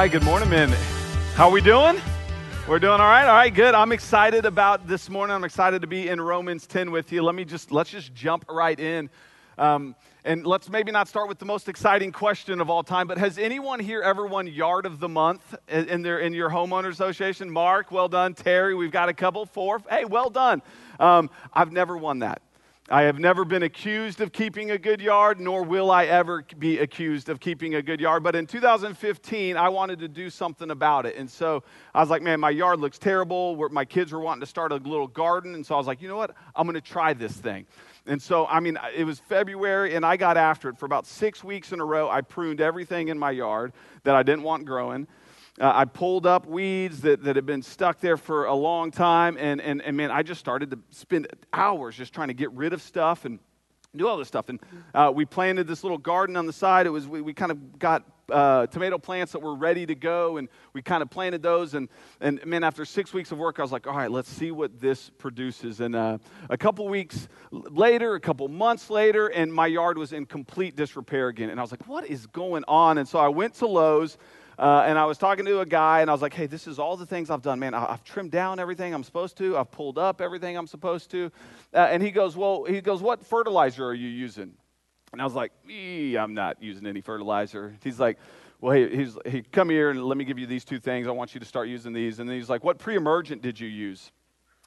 right, good morning, men. How we doing? We're doing all right. All right, good. I'm excited about this morning. I'm excited to be in Romans 10 with you. Let me just let's just jump right in. Um, and let's maybe not start with the most exciting question of all time, but has anyone here ever won Yard of the Month in, their, in your homeowner association? Mark, well done. Terry, we've got a couple. Four. Hey, well done. Um, I've never won that. I have never been accused of keeping a good yard, nor will I ever be accused of keeping a good yard. But in 2015, I wanted to do something about it. And so I was like, man, my yard looks terrible. My kids were wanting to start a little garden. And so I was like, you know what? I'm going to try this thing. And so, I mean, it was February, and I got after it. For about six weeks in a row, I pruned everything in my yard that I didn't want growing. Uh, I pulled up weeds that, that had been stuck there for a long time. And, and, and man, I just started to spend hours just trying to get rid of stuff and do all this stuff. And uh, we planted this little garden on the side. It was, we, we kind of got uh, tomato plants that were ready to go, and we kind of planted those. And, and man, after six weeks of work, I was like, all right, let's see what this produces. And uh, a couple weeks later, a couple months later, and my yard was in complete disrepair again. And I was like, what is going on? And so I went to Lowe's uh, and I was talking to a guy, and I was like, hey, this is all the things I've done. Man, I, have trimmed down everything I'm supposed to, I've pulled up everything I'm supposed to. Uh, and he goes, well, he goes, what fertilizer are you using? And I was like, I'm not using any fertilizer. He's like, well, hey, he's, he, come here and let me give you these two things. I want you to start using these. And then he's like, what pre emergent did you use?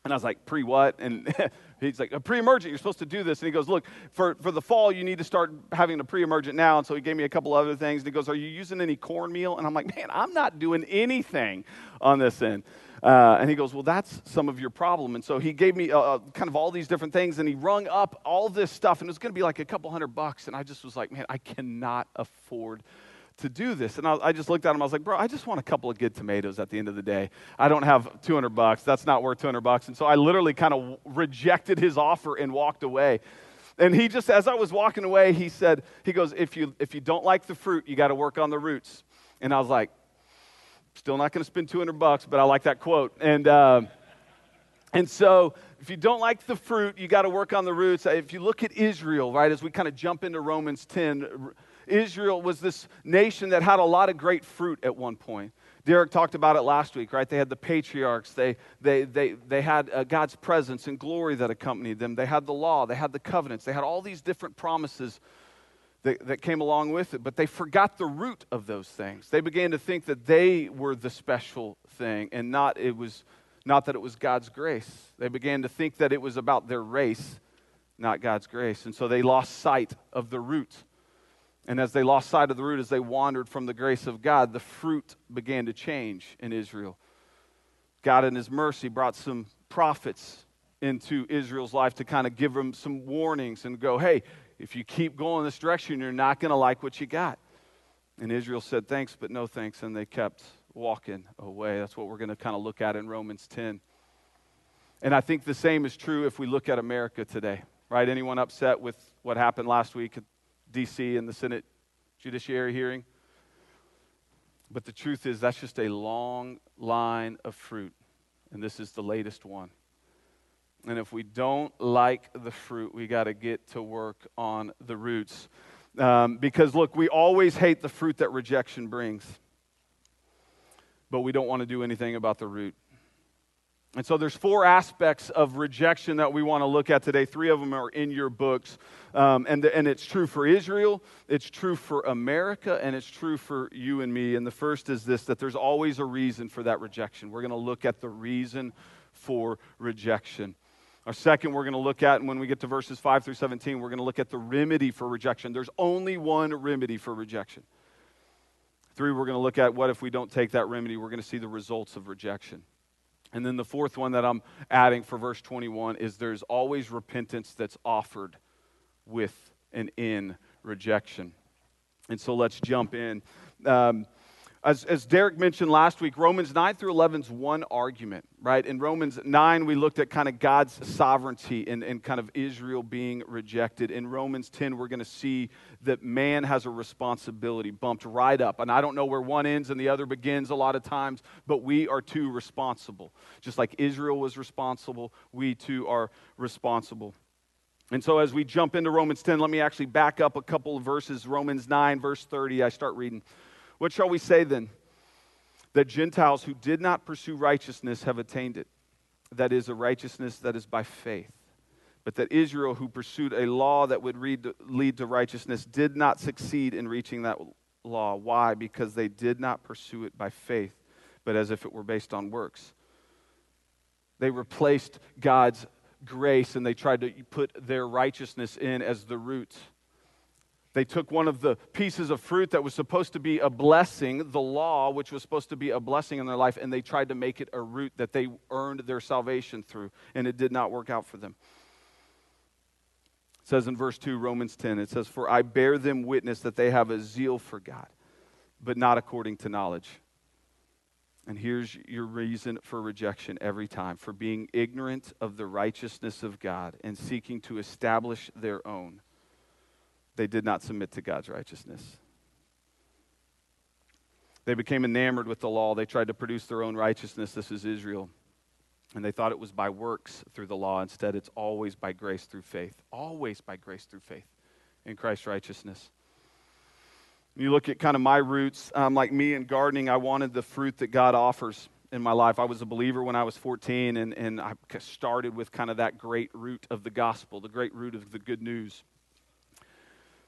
And I was like, pre what? And he's like, a pre emergent, you're supposed to do this. And he goes, look, for, for the fall, you need to start having a pre emergent now. And so he gave me a couple other things. And he goes, are you using any cornmeal? And I'm like, man, I'm not doing anything on this end. Uh, and he goes, well, that's some of your problem. And so he gave me uh, uh kind of all these different things. And he rung up all this stuff. And it was going to be like a couple hundred bucks. And I just was like, man, I cannot afford to do this. And I, I, just looked at him. I was like, bro, I just want a couple of good tomatoes at the end of the day. I don't have 200 bucks. That's not worth 200 bucks. And so I literally kind of rejected his offer and walked away. And he just, as I was walking away, he said, he goes, if you, if you don't like the fruit, you got to work on the roots. And I was like, still not going to spend 200 bucks, but I like that quote. And, uh, and so, if you don't like the fruit, you got to work on the roots. If you look at Israel, right, as we kind of jump into Romans 10, Israel was this nation that had a lot of great fruit at one point. Derek talked about it last week, right? They had the patriarchs. They, they, they, they had uh, God's presence and glory that accompanied them. They had the law. They had the covenants. They had all these different promises that, that came along with it. But they forgot the root of those things. They began to think that they were the special thing and not, it was, not that it was God's grace. They began to think that it was about their race, not God's grace. And so they lost sight of the root and as they lost sight of the root, as they wandered from the grace of God, the fruit began to change in Israel. God, in His mercy, brought some prophets into Israel's life to kind of give them some warnings and go, hey, if you keep going this direction, you're not going to like what you got. And Israel said, thanks, but no thanks. And they kept walking away. That's what we're going to kind of look at in Romans 10. And I think the same is true if we look at America today, right? Anyone upset with what happened last week at D.C. in the Senate Judiciary hearing. But the truth is, that's just a long line of fruit, and this is the latest one. And if we don't like the fruit, we got to get to work on the roots. Um, because, look, we always hate the fruit that rejection brings, but we don't want to do anything about the root. And so there's four aspects of rejection that we want to look at today. Three of them are in your books. Um, and, the, and it's true for Israel, it's true for America, and it's true for you and me. And the first is this that there's always a reason for that rejection. We're going to look at the reason for rejection. Our second, we're going to look at, and when we get to verses 5 through 17, we're going to look at the remedy for rejection. There's only one remedy for rejection. Three, we're going to look at what if we don't take that remedy, we're going to see the results of rejection. And then the fourth one that I'm adding for verse 21 is there's always repentance that's offered with and in rejection. And so let's jump in. Um, as, as Derek mentioned last week, Romans 9 through 11 is one argument, right? In Romans 9, we looked at kind of God's sovereignty and, and kind of Israel being rejected. In Romans 10, we're going to see that man has a responsibility bumped right up. And I don't know where one ends and the other begins a lot of times, but we are too responsible. Just like Israel was responsible, we too are responsible. And so, as we jump into Romans 10, let me actually back up a couple of verses. Romans 9, verse 30, I start reading. What shall we say then? that Gentiles who did not pursue righteousness have attained it. That is, a righteousness that is by faith. But that Israel, who pursued a law that would lead to righteousness, did not succeed in reaching that law. Why? Because they did not pursue it by faith, but as if it were based on works. They replaced God's grace and they tried to put their righteousness in as the root. They took one of the pieces of fruit that was supposed to be a blessing, the law, which was supposed to be a blessing in their life, and they tried to make it a root that they earned their salvation through, and it did not work out for them. It says in verse 2, Romans 10, it says, For I bear them witness that they have a zeal for God, but not according to knowledge. And here's your reason for rejection every time for being ignorant of the righteousness of God and seeking to establish their own they did not submit to God's righteousness. They became enamored with the law. They tried to produce their own righteousness. This is Israel. And they thought it was by works through the law. Instead, it's always by grace through faith. Always by grace through faith in Christ's righteousness. You look at kind of my roots, um, like me in gardening, I wanted the fruit that God offers in my life. I was a believer when I was 14, and, and I started with kind of that great root of the gospel, the great root of the good news.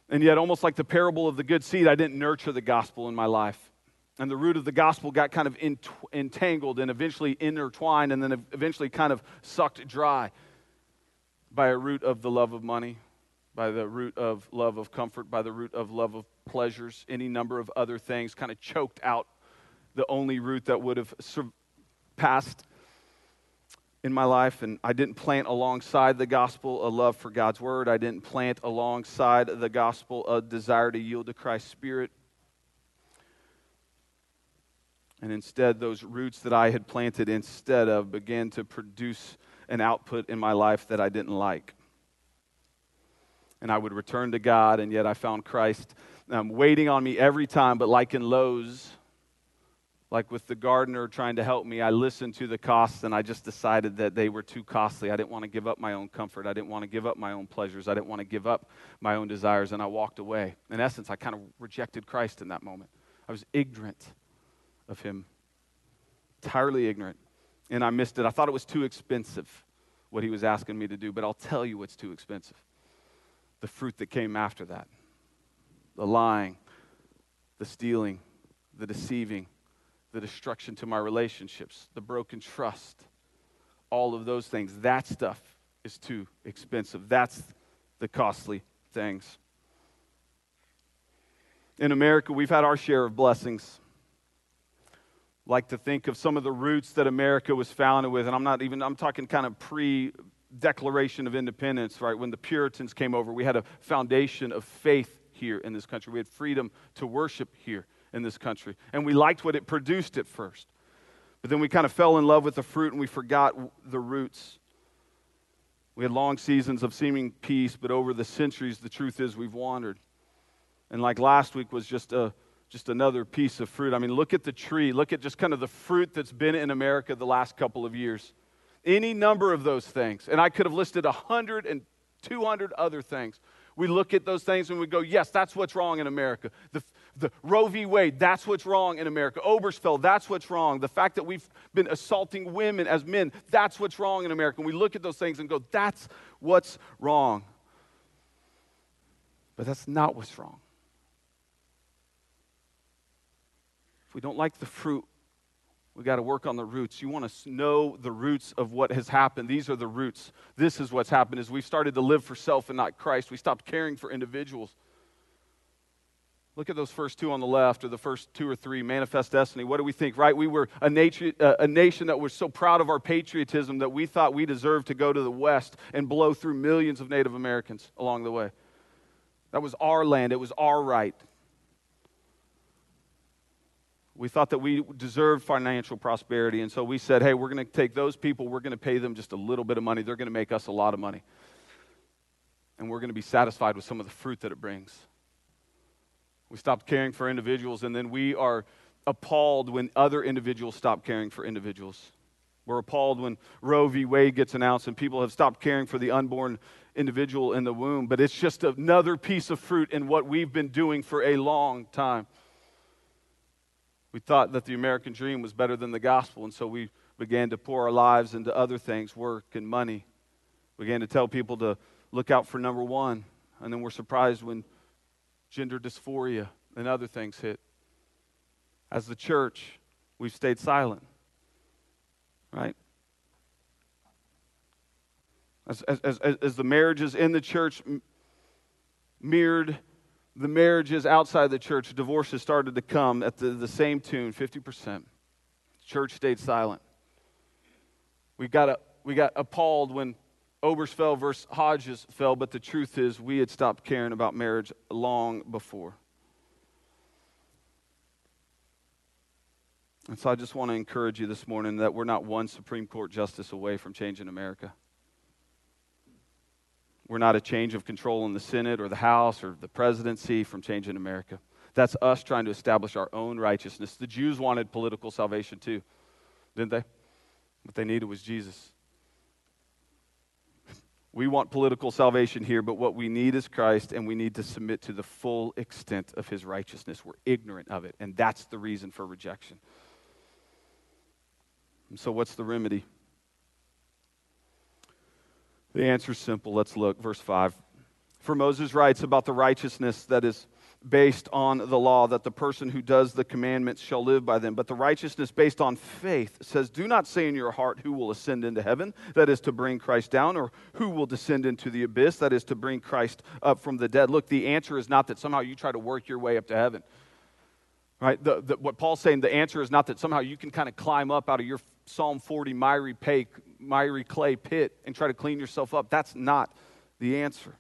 And yet, almost like the parable of the good seed, I didn't nurture the gospel in my life. And the root of the gospel got kind of entangled and eventually intertwined and then eventually kind of sucked dry by a root of the love of money, by the root of love of comfort, by the root of love of pleasures, any number of other things kind of choked out the only root that would have surpassed in my life, and I didn't plant alongside the gospel a love for God's word. I didn't plant alongside the gospel a desire to yield to Christ's spirit. And instead, those roots that I had planted instead of began to produce an output in my life that I didn't like. And I would return to God, and yet I found Christ um, waiting on me every time, but like in Lowe's, like with the gardener trying to help me, I listened to the costs and I just decided that they were too costly. I didn't want to give up my own comfort. I didn't want to give up my own pleasures. I didn't want to give up my own desires, and I walked away. In essence, I kind of rejected Christ in that moment. I was ignorant of Him, entirely ignorant, and I missed it. I thought it was too expensive what He was asking me to do, but I'll tell you what's too expensive the fruit that came after that the lying, the stealing, the deceiving the destruction to my relationships, the broken trust, all of those things. That stuff is too expensive. That's the costly things. In America, we've had our share of blessings. Like to think of some of the roots that America was founded with, and I'm not even, I'm talking kind of pre Declaration of Independence, right? When the Puritans came over, we had a foundation of faith here in this country. We had freedom to worship here in this country. And we liked what it produced at first. But then we kind of fell in love with the fruit and we forgot the roots. We had long seasons of seeming peace, but over the centuries, the truth is we've wandered. And like last week was just a just another piece of fruit. I mean, look at the tree. Look at just kind of the fruit that's been in America the last couple of years. Any number of those things. And I could have listed a hundred and two hundred other things. We look at those things and we go, yes, that's what's wrong in America. The, the Roe v. Wade, that's what's wrong in America. Obergefell, that's what's wrong. The fact that we've been assaulting women as men, that's what's wrong in America. And we look at those things and go, that's what's wrong. But that's not what's wrong. If we don't like the fruit, we got to work on the roots. You want to know the roots of what has happened. These are the roots. This is what's happened is we've started to live for self and not Christ. We stopped caring for individuals. Look at those first two on the left, or the first two or three, manifest destiny. What do we think, right? We were a, uh, a nation that was so proud of our patriotism that we thought we deserved to go to the West and blow through millions of Native Americans along the way. That was our land, it was our right. We thought that we deserved financial prosperity, and so we said, hey, we're going to take those people, we're going to pay them just a little bit of money. They're going to make us a lot of money. And we're going to be satisfied with some of the fruit that it brings. We stopped caring for individuals, and then we are appalled when other individuals stop caring for individuals. We're appalled when Roe v. Wade gets announced and people have stopped caring for the unborn individual in the womb. But it's just another piece of fruit in what we've been doing for a long time. We thought that the American dream was better than the gospel, and so we began to pour our lives into other things work and money. We began to tell people to look out for number one, and then we're surprised when gender dysphoria and other things hit. As the church, we've stayed silent, right? As, as, as, as the marriages in the church mirrored the marriages outside the church, divorces started to come at the, the same tune 50%. Church stayed silent. We got, a, we got appalled when Obergefell versus Hodges fell, but the truth is, we had stopped caring about marriage long before. And so I just want to encourage you this morning that we're not one Supreme Court justice away from changing America. We're not a change of control in the Senate or the House or the presidency from changing America. That's us trying to establish our own righteousness. The Jews wanted political salvation too, didn't they? What they needed was Jesus. We want political salvation here, but what we need is Christ, and we need to submit to the full extent of his righteousness. We're ignorant of it, and that's the reason for rejection. And so, what's the remedy? The answer is simple. Let's look. Verse 5. For Moses writes about the righteousness that is based on the law, that the person who does the commandments shall live by them. But the righteousness based on faith says, Do not say in your heart, Who will ascend into heaven? That is to bring Christ down, or who will descend into the abyss? That is to bring Christ up from the dead. Look, the answer is not that somehow you try to work your way up to heaven. Right? The, the, what Paul's saying, the answer is not that somehow you can kind of climb up out of your Psalm 40 miry, pay, miry clay pit and try to clean yourself up. That's not the answer.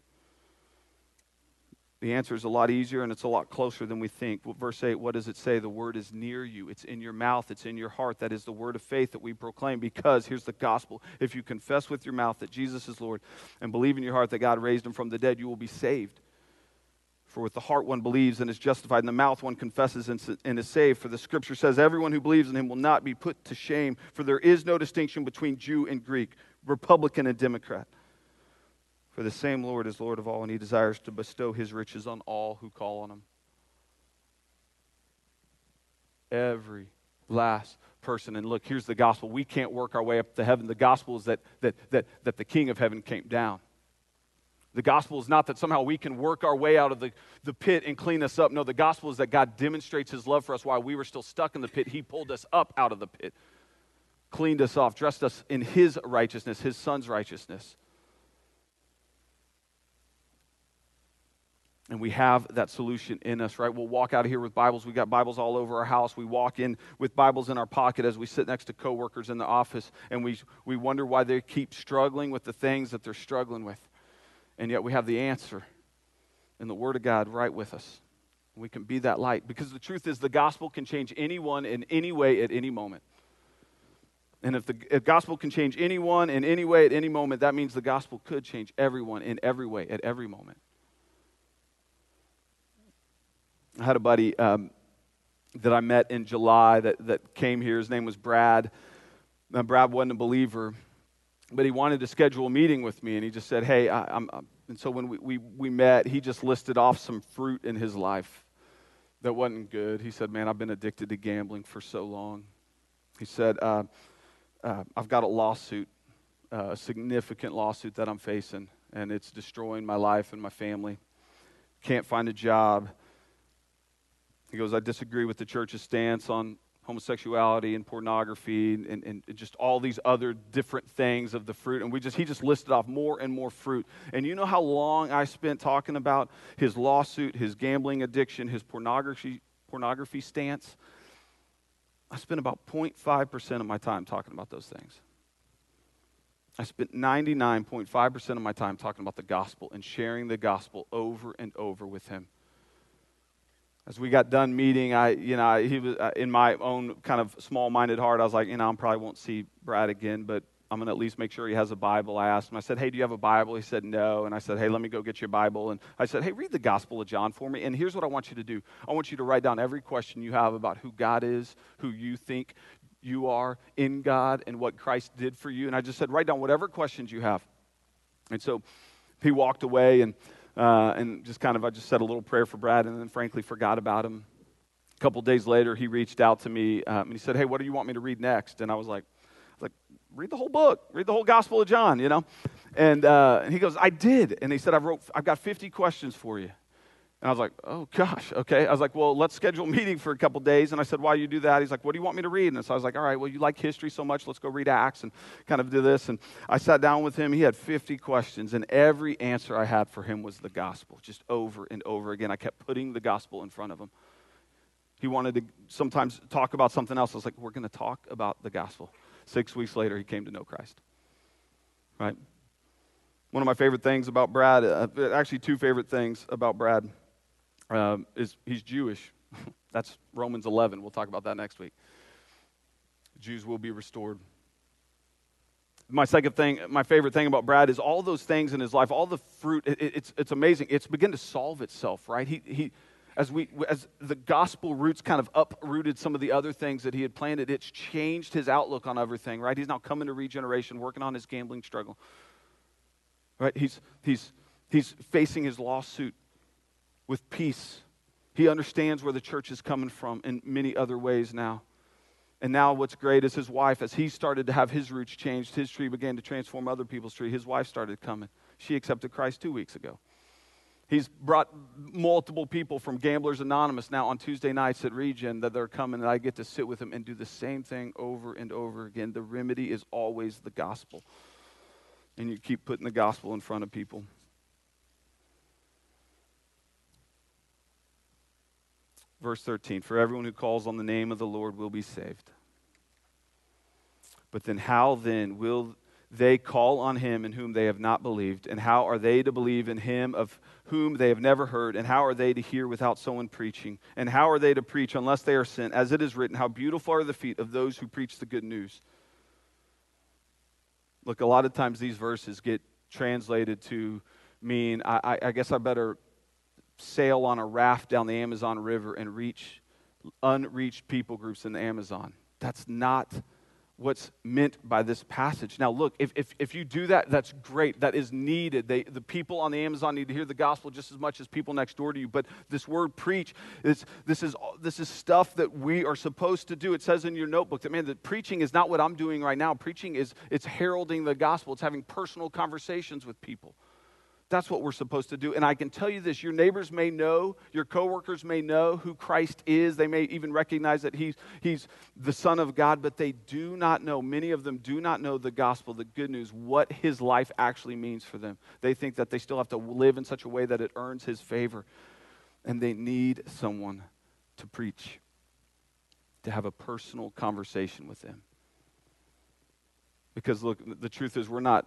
The answer is a lot easier and it's a lot closer than we think. Verse 8, what does it say? The word is near you. It's in your mouth. It's in your heart. That is the word of faith that we proclaim because here's the gospel. If you confess with your mouth that Jesus is Lord and believe in your heart that God raised him from the dead, you will be saved. For with the heart one believes and is justified, and the mouth one confesses and is saved. For the scripture says, Everyone who believes in him will not be put to shame, for there is no distinction between Jew and Greek, Republican and Democrat. For the same Lord is Lord of all, and he desires to bestow his riches on all who call on him. Every last person. And look, here's the gospel. We can't work our way up to heaven. The gospel is that, that, that, that the King of heaven came down. The gospel is not that somehow we can work our way out of the, the pit and clean us up. No, the gospel is that God demonstrates his love for us while we were still stuck in the pit. He pulled us up out of the pit, cleaned us off, dressed us in his righteousness, his son's righteousness. And we have that solution in us, right? We'll walk out of here with Bibles. We've got Bibles all over our house. We walk in with Bibles in our pocket as we sit next to coworkers in the office, and we, we wonder why they keep struggling with the things that they're struggling with. And yet we have the answer in the Word of God right with us. We can be that light because the truth is the gospel can change anyone in any way at any moment. And if the if gospel can change anyone in any way at any moment, that means the gospel could change everyone in every way at every moment. I had a buddy um, that I met in July that, that came here. His name was Brad. Brad wasn't a believer, but he wanted to schedule a meeting with me, and he just said, "Hey, I, am And so when we, we, we met, he just listed off some fruit in his life that wasn't good. He said, "Man, I've been addicted to gambling for so long." He said, uh, uh, "I've got a lawsuit, uh, a significant lawsuit that I'm facing, and it's destroying my life and my family. Can't find a job." He goes, "I disagree with the church's stance on homosexuality and pornography and, and, just all these other different things of the fruit. And we just, he just listed off more and more fruit. And you know how long I spent talking about his lawsuit, his gambling addiction, his pornography, pornography stance? I spent about 0.5% of my time talking about those things. I spent 99.5% of my time talking about the gospel and sharing the gospel over and over with him as we got done meeting, I, you know, he was uh, in my own kind of small-minded heart. I was like, you know, I probably won't see Brad again, but I'm going to at least make sure he has a Bible. I asked him. I said, hey, do you have a Bible? He said, no. And I said, hey, let me go get your Bible. And I said, hey, read the Gospel of John for me. And here's what I want you to do. I want you to write down every question you have about who God is, who you think you are in God, and what Christ did for you. And I just said, write down whatever questions you have. And so he walked away and uh, and just kind of, I just said a little prayer for Brad and then frankly forgot about him. A couple days later, he reached out to me um, and he said, Hey, what do you want me to read next? And I was like, like, read the whole book, read the whole Gospel of John, you know? And, uh, and he goes, I did. And he said, I've, wrote, I've got 50 questions for you. And I was like, oh gosh, okay. I was like, well, let's schedule a meeting for a couple days. And I said, why do you do that? He's like, what do you want me to read? And so I was like, all right, well, you like history so much, let's go read Acts and kind of do this. And I sat down with him. He had 50 questions, and every answer I had for him was the gospel, just over and over again. I kept putting the gospel in front of him. He wanted to sometimes talk about something else. I was like, we're going to talk about the gospel. Six weeks later, he came to know Christ. Right? One of my favorite things about Brad, uh, actually, two favorite things about Brad um, is he's Jewish. That's Romans 11. We'll talk about that next week. Jews will be restored. My second thing, my favorite thing about Brad is all those things in his life, all the fruit. It, it's, it's amazing. It's begun to solve itself, right? He, he, as we, as the gospel roots kind of uprooted some of the other things that he had planted, it's changed his outlook on everything, right? He's now coming to regeneration, working on his gambling struggle, right? He's, he's, he's facing his lawsuit with peace. He understands where the church is coming from in many other ways now. And now, what's great is his wife, as he started to have his roots changed, his tree began to transform other people's tree. His wife started coming. She accepted Christ two weeks ago. He's brought multiple people from Gamblers Anonymous now on Tuesday nights at Regen that they're coming, and I get to sit with them and do the same thing over and over again. The remedy is always the gospel. And you keep putting the gospel in front of people. Verse 13 For everyone who calls on the name of the Lord will be saved. But then, how then will they call on him in whom they have not believed? And how are they to believe in him of whom they have never heard? And how are they to hear without someone preaching? And how are they to preach unless they are sent? As it is written, How beautiful are the feet of those who preach the good news. Look, a lot of times these verses get translated to mean, I, I guess I better sail on a raft down the Amazon River and reach unreached people groups in the Amazon. That's not what's meant by this passage. Now, look, if, if, if you do that, that's great. That is needed. They, the people on the Amazon need to hear the gospel just as much as people next door to you. But this word preach, is, this, is, this is stuff that we are supposed to do. It says in your notebook that, man, that preaching is not what I'm doing right now. Preaching is it's heralding the gospel, it's having personal conversations with people. That's what we're supposed to do. And I can tell you this your neighbors may know, your coworkers may know who Christ is. They may even recognize that he's, he's the Son of God, but they do not know, many of them do not know the gospel, the good news, what his life actually means for them. They think that they still have to live in such a way that it earns his favor. And they need someone to preach, to have a personal conversation with them. Because, look, the truth is, we're not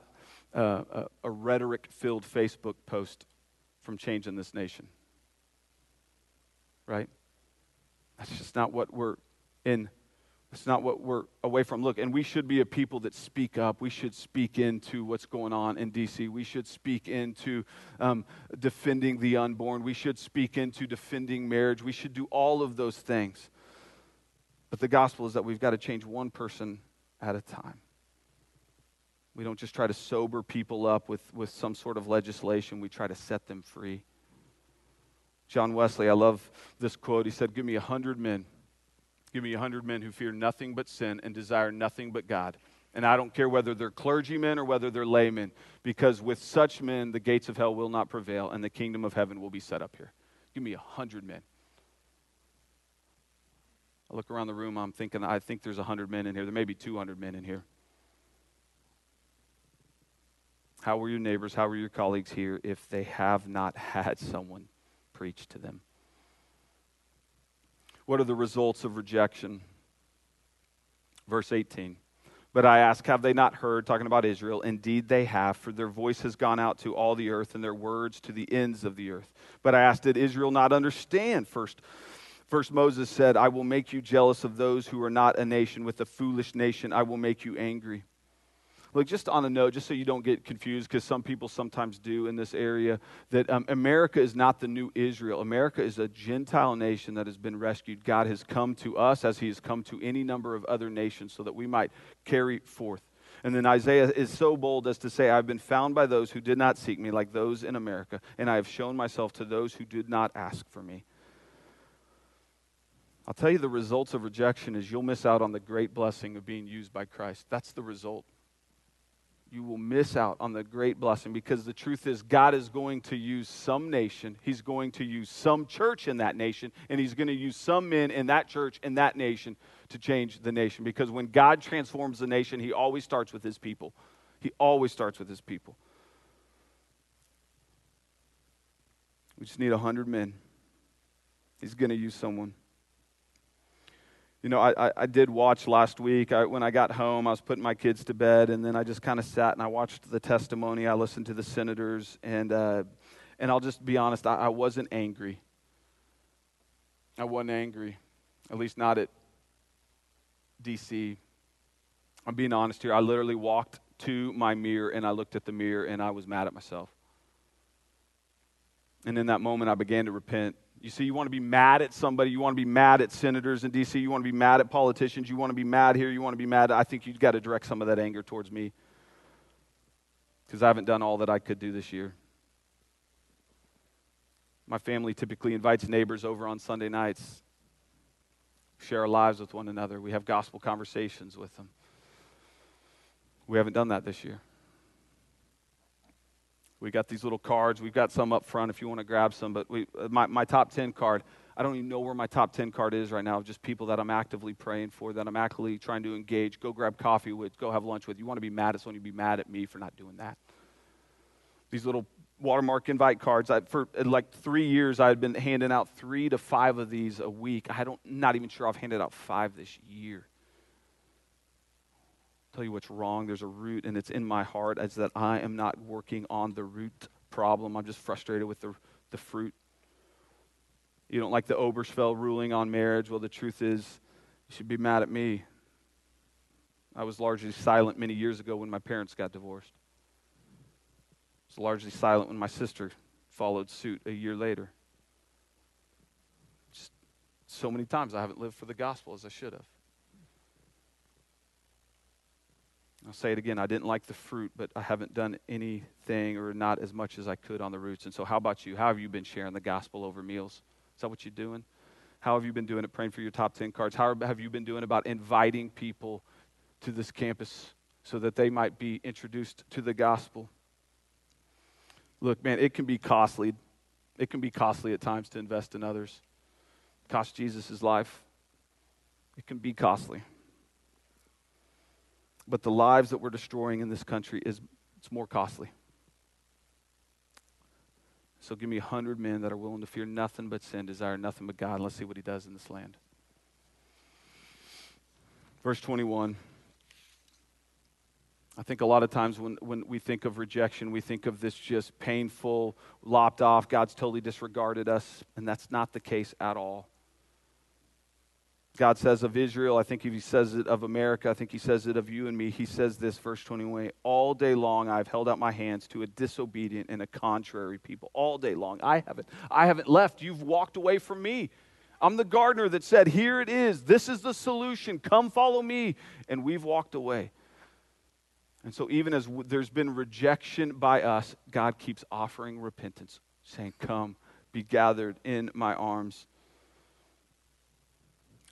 uh, a, rhetoric filled Facebook post from changing this nation. Right? That's just not what we're in. It's not what we're away from. Look, and we should be a people that speak up. We should speak into what's going on in D.C. We should speak into um, defending the unborn. We should speak into defending marriage. We should do all of those things. But the gospel is that we've got to change one person at a time. We don't just try to sober people up with, with some sort of legislation, we try to set them free. John Wesley, I love this quote. He said, Give me a hundred men. Give me a hundred men who fear nothing but sin and desire nothing but God. And I don't care whether they're clergymen or whether they're laymen, because with such men, the gates of hell will not prevail and the kingdom of heaven will be set up here. Give me a hundred men. I look around the room, I'm thinking, I think there's a hundred men in here. There may be 200 men in here. How were your neighbors? How were your colleagues here if they have not had someone preach to them? What are the results of rejection? Verse 18. But I ask, have they not heard, talking about Israel? Indeed, they have, for their voice has gone out to all the earth and their words to the ends of the earth. But I ask, did Israel not understand? First, first Moses said, I will make you jealous of those who are not a nation. With a foolish nation, I will make you angry. Look, just on a note, just so you don't get confused, because some people sometimes do in this area, that um, America is not the new Israel. America is a Gentile nation that has been rescued. God has come to us as he has come to any number of other nations so that we might carry forth. And then Isaiah is so bold as to say, I've been found by those who did not seek me, like those in America, and I have shown myself to those who did not ask for me. I'll tell you the results of rejection is you'll miss out on the great blessing of being used by Christ. That's the result. You will miss out on the great blessing because the truth is, God is going to use some nation. He's going to use some church in that nation, and He's going to use some men in that church in that nation to change the nation. Because when God transforms the nation, He always starts with His people. He always starts with His people. We just need 100 men. He's going to use someone. You know, I, I, did watch last week. I, when I got home, I was putting my kids to bed, and then I just kind of sat and I watched the testimony. I listened to the senators, and, uh, and I'll just be honest, I, I wasn't angry. I wasn't angry, at least not at DC. I'm being honest here. I literally walked to my mirror and I looked at the mirror and I was mad at myself. And in that moment, I began to repent. You see, you want to be mad at somebody. You want to be mad at senators in D.C. You want to be mad at politicians. You want to be mad here. You want to be mad. I think you've got to direct some of that anger towards me because I haven't done all that I could do this year. My family typically invites neighbors over on Sunday nights, share our lives with one another. We have gospel conversations with them. We haven't done that this year. We got these little cards. We've got some up front if you want to grab some. But we, uh, my, my top 10 card, I don't even know where my top 10 card is right now, just people that I'm actively praying for, that I'm actively trying to engage. Go grab coffee with, go have lunch with. You want to be mad at someone, you be mad at me for not doing that. These little watermark invite cards. I, for like three years, I had been handing out three to five of these a week. I don't, not even sure I've handed out five this year tell you what's wrong. There's a root, and it's in my heart as that I am not working on the root problem. I'm just frustrated with the, the fruit. You don't like the Obergefell ruling on marriage. Well, the truth is, you should be mad at me. I was largely silent many years ago when my parents got divorced. I was largely silent when my sister followed suit a year later. Just so many times I haven't lived for the gospel as I should have. I'll say it again. I didn't like the fruit, but I haven't done anything or not as much as I could on the roots. And so, how about you? How have you been sharing the gospel over meals? Is that what you're doing? How have you been doing it, praying for your top 10 cards? How have you been doing about inviting people to this campus so that they might be introduced to the gospel? Look, man, it can be costly. It can be costly at times to invest in others. Cost Jesus life. It can be costly. But the lives that we're destroying in this country is it's more costly. So give me a hundred men that are willing to fear nothing but sin, desire nothing but God, and let's see what he does in this land. Verse 21. I think a lot of times when, when we think of rejection, we think of this just painful, lopped off, God's totally disregarded us, and that's not the case at all. God says of Israel, I think if he says it of America, I think he says it of you and me. He says this, verse 21 All day long I've held out my hands to a disobedient and a contrary people. All day long. I haven't. I haven't left. You've walked away from me. I'm the gardener that said, Here it is. This is the solution. Come follow me. And we've walked away. And so, even as w- there's been rejection by us, God keeps offering repentance, saying, Come, be gathered in my arms.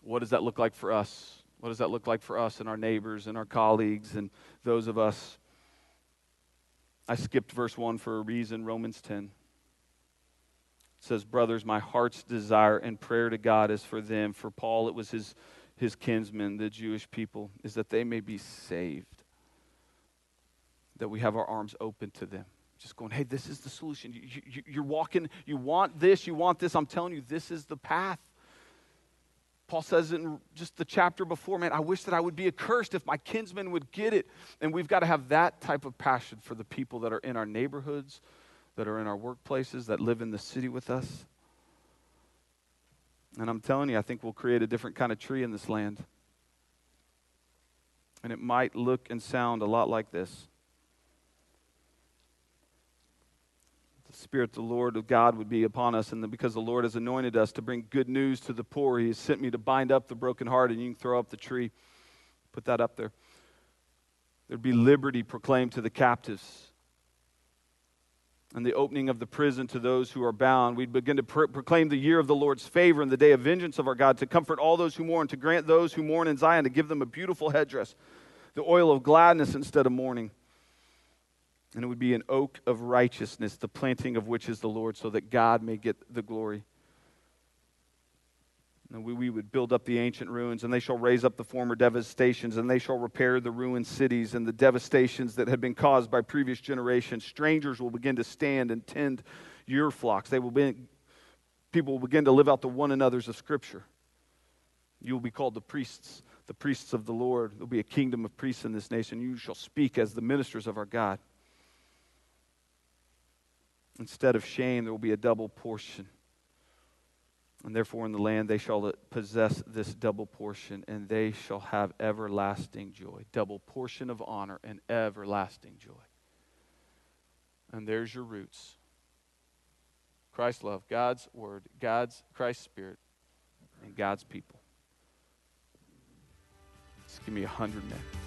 What does that look like for us? What does that look like for us and our neighbors and our colleagues and those of us? I skipped verse 1 for a reason, Romans 10. It says, Brothers, my heart's desire and prayer to God is for them. For Paul, it was his, his kinsmen, the Jewish people, is that they may be saved. That we have our arms open to them. Just going, hey, this is the solution. You, you, you're walking, you want this, you want this. I'm telling you, this is the path. Paul says in just the chapter before, man, I wish that I would be accursed if my kinsmen would get it. And we've got to have that type of passion for the people that are in our neighborhoods, that are in our workplaces, that live in the city with us. And I'm telling you, I think we'll create a different kind of tree in this land. And it might look and sound a lot like this. Spirit, the Lord of God would be upon us, and because the Lord has anointed us to bring good news to the poor, He has sent me to bind up the broken heart, and you can throw up the tree. Put that up there. There'd be liberty proclaimed to the captives. and the opening of the prison to those who are bound. We'd begin to pro- proclaim the year of the Lord's favor and the day of vengeance of our God, to comfort all those who mourn, to grant those who mourn in Zion, to give them a beautiful headdress, the oil of gladness instead of mourning. And it would be an oak of righteousness, the planting of which is the Lord, so that God may get the glory. And we, we would build up the ancient ruins, and they shall raise up the former devastations, and they shall repair the ruined cities and the devastations that had been caused by previous generations. Strangers will begin to stand and tend your flocks. They will be, people will begin to live out the one another's of Scripture. You will be called the priests, the priests of the Lord. There will be a kingdom of priests in this nation. You shall speak as the ministers of our God. Instead of shame, there will be a double portion. And therefore, in the land they shall possess this double portion, and they shall have everlasting joy. Double portion of honor and everlasting joy. And there's your roots Christ's love, God's word, God's Christ's spirit, and God's people. Just give me a hundred minutes.